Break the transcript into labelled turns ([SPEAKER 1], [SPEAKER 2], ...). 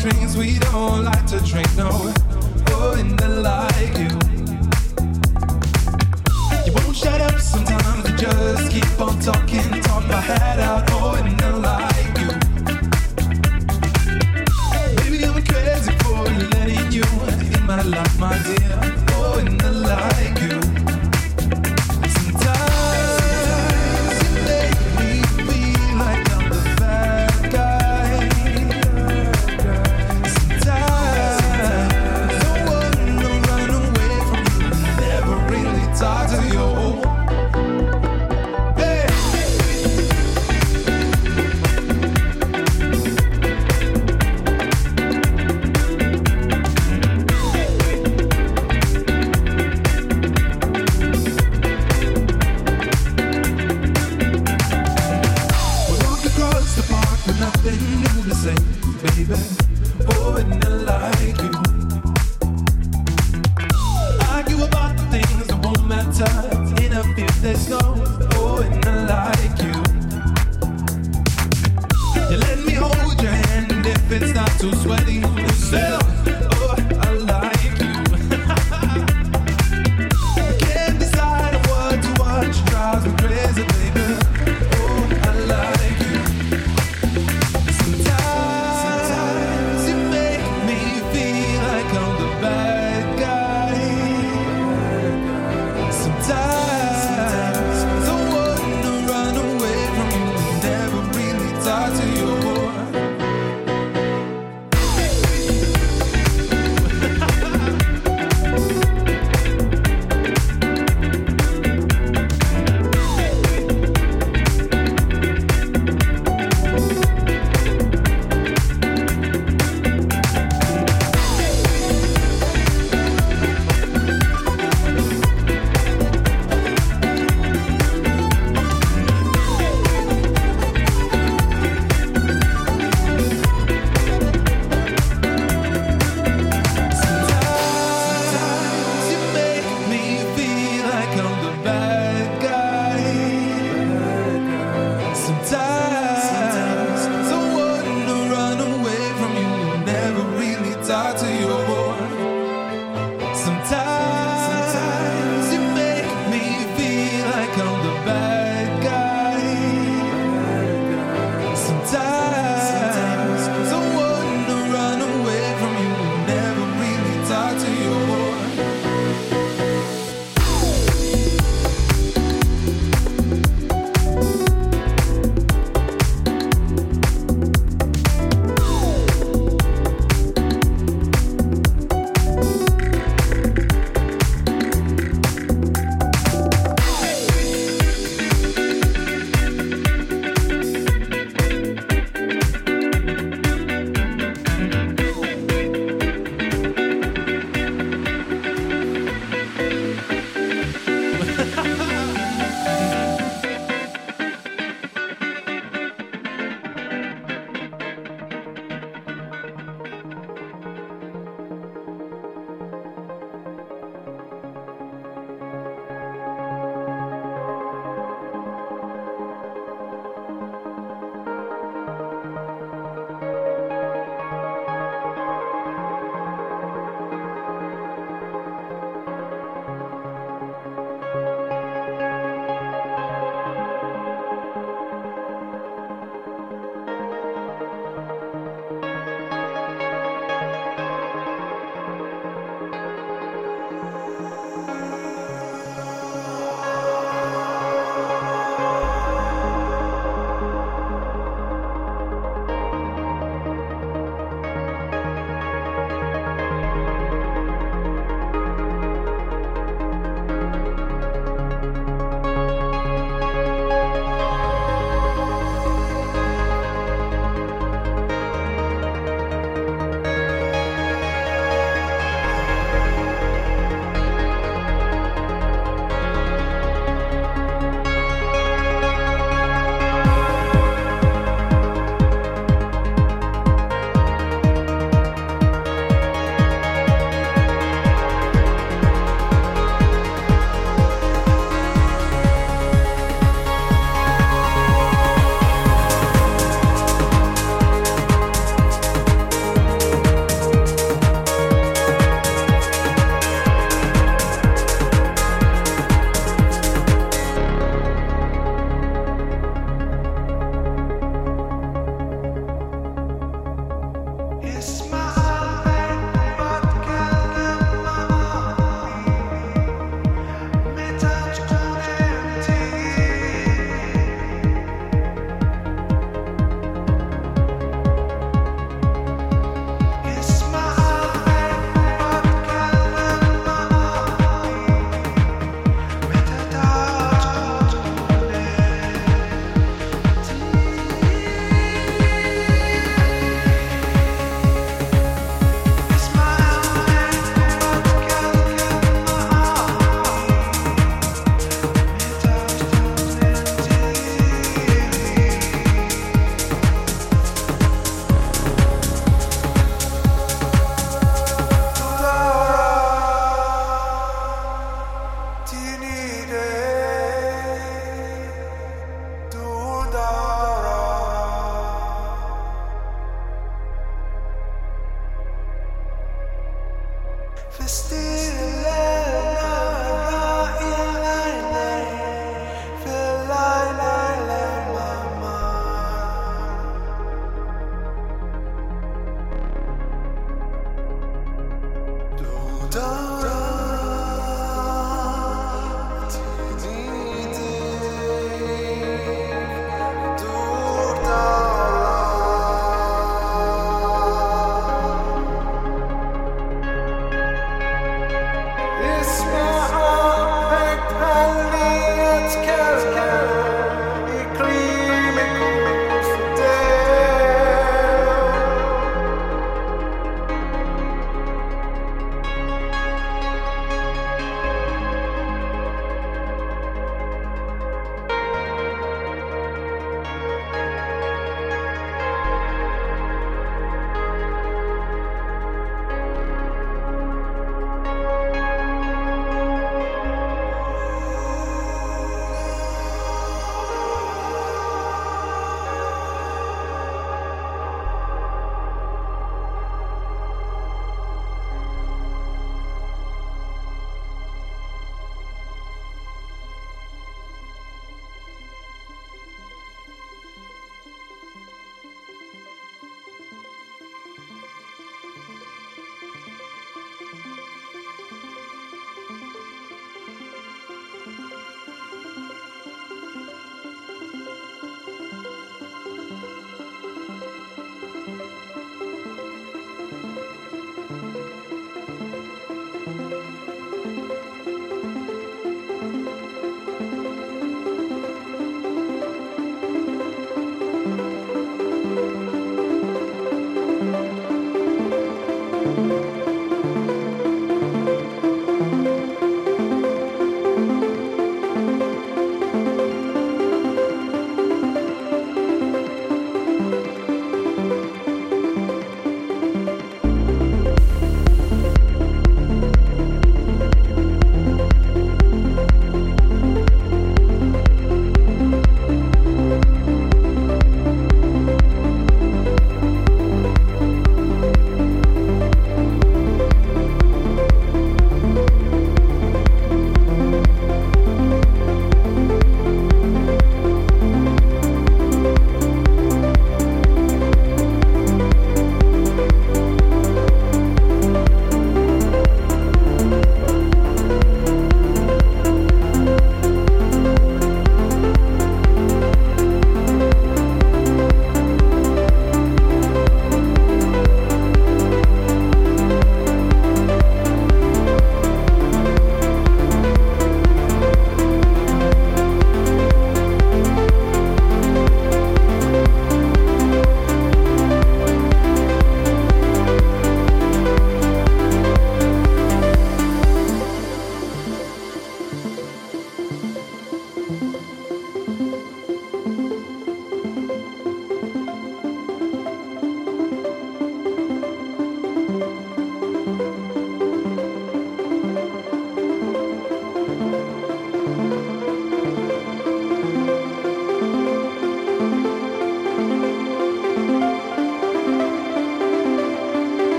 [SPEAKER 1] trains we don't like to drink, no. Oh, and they like you. You won't shut up sometimes, you just keep on talking, talk my head out. Oh, and they like you. Baby, I'm crazy for letting you in my life, my dear. Oh, and they like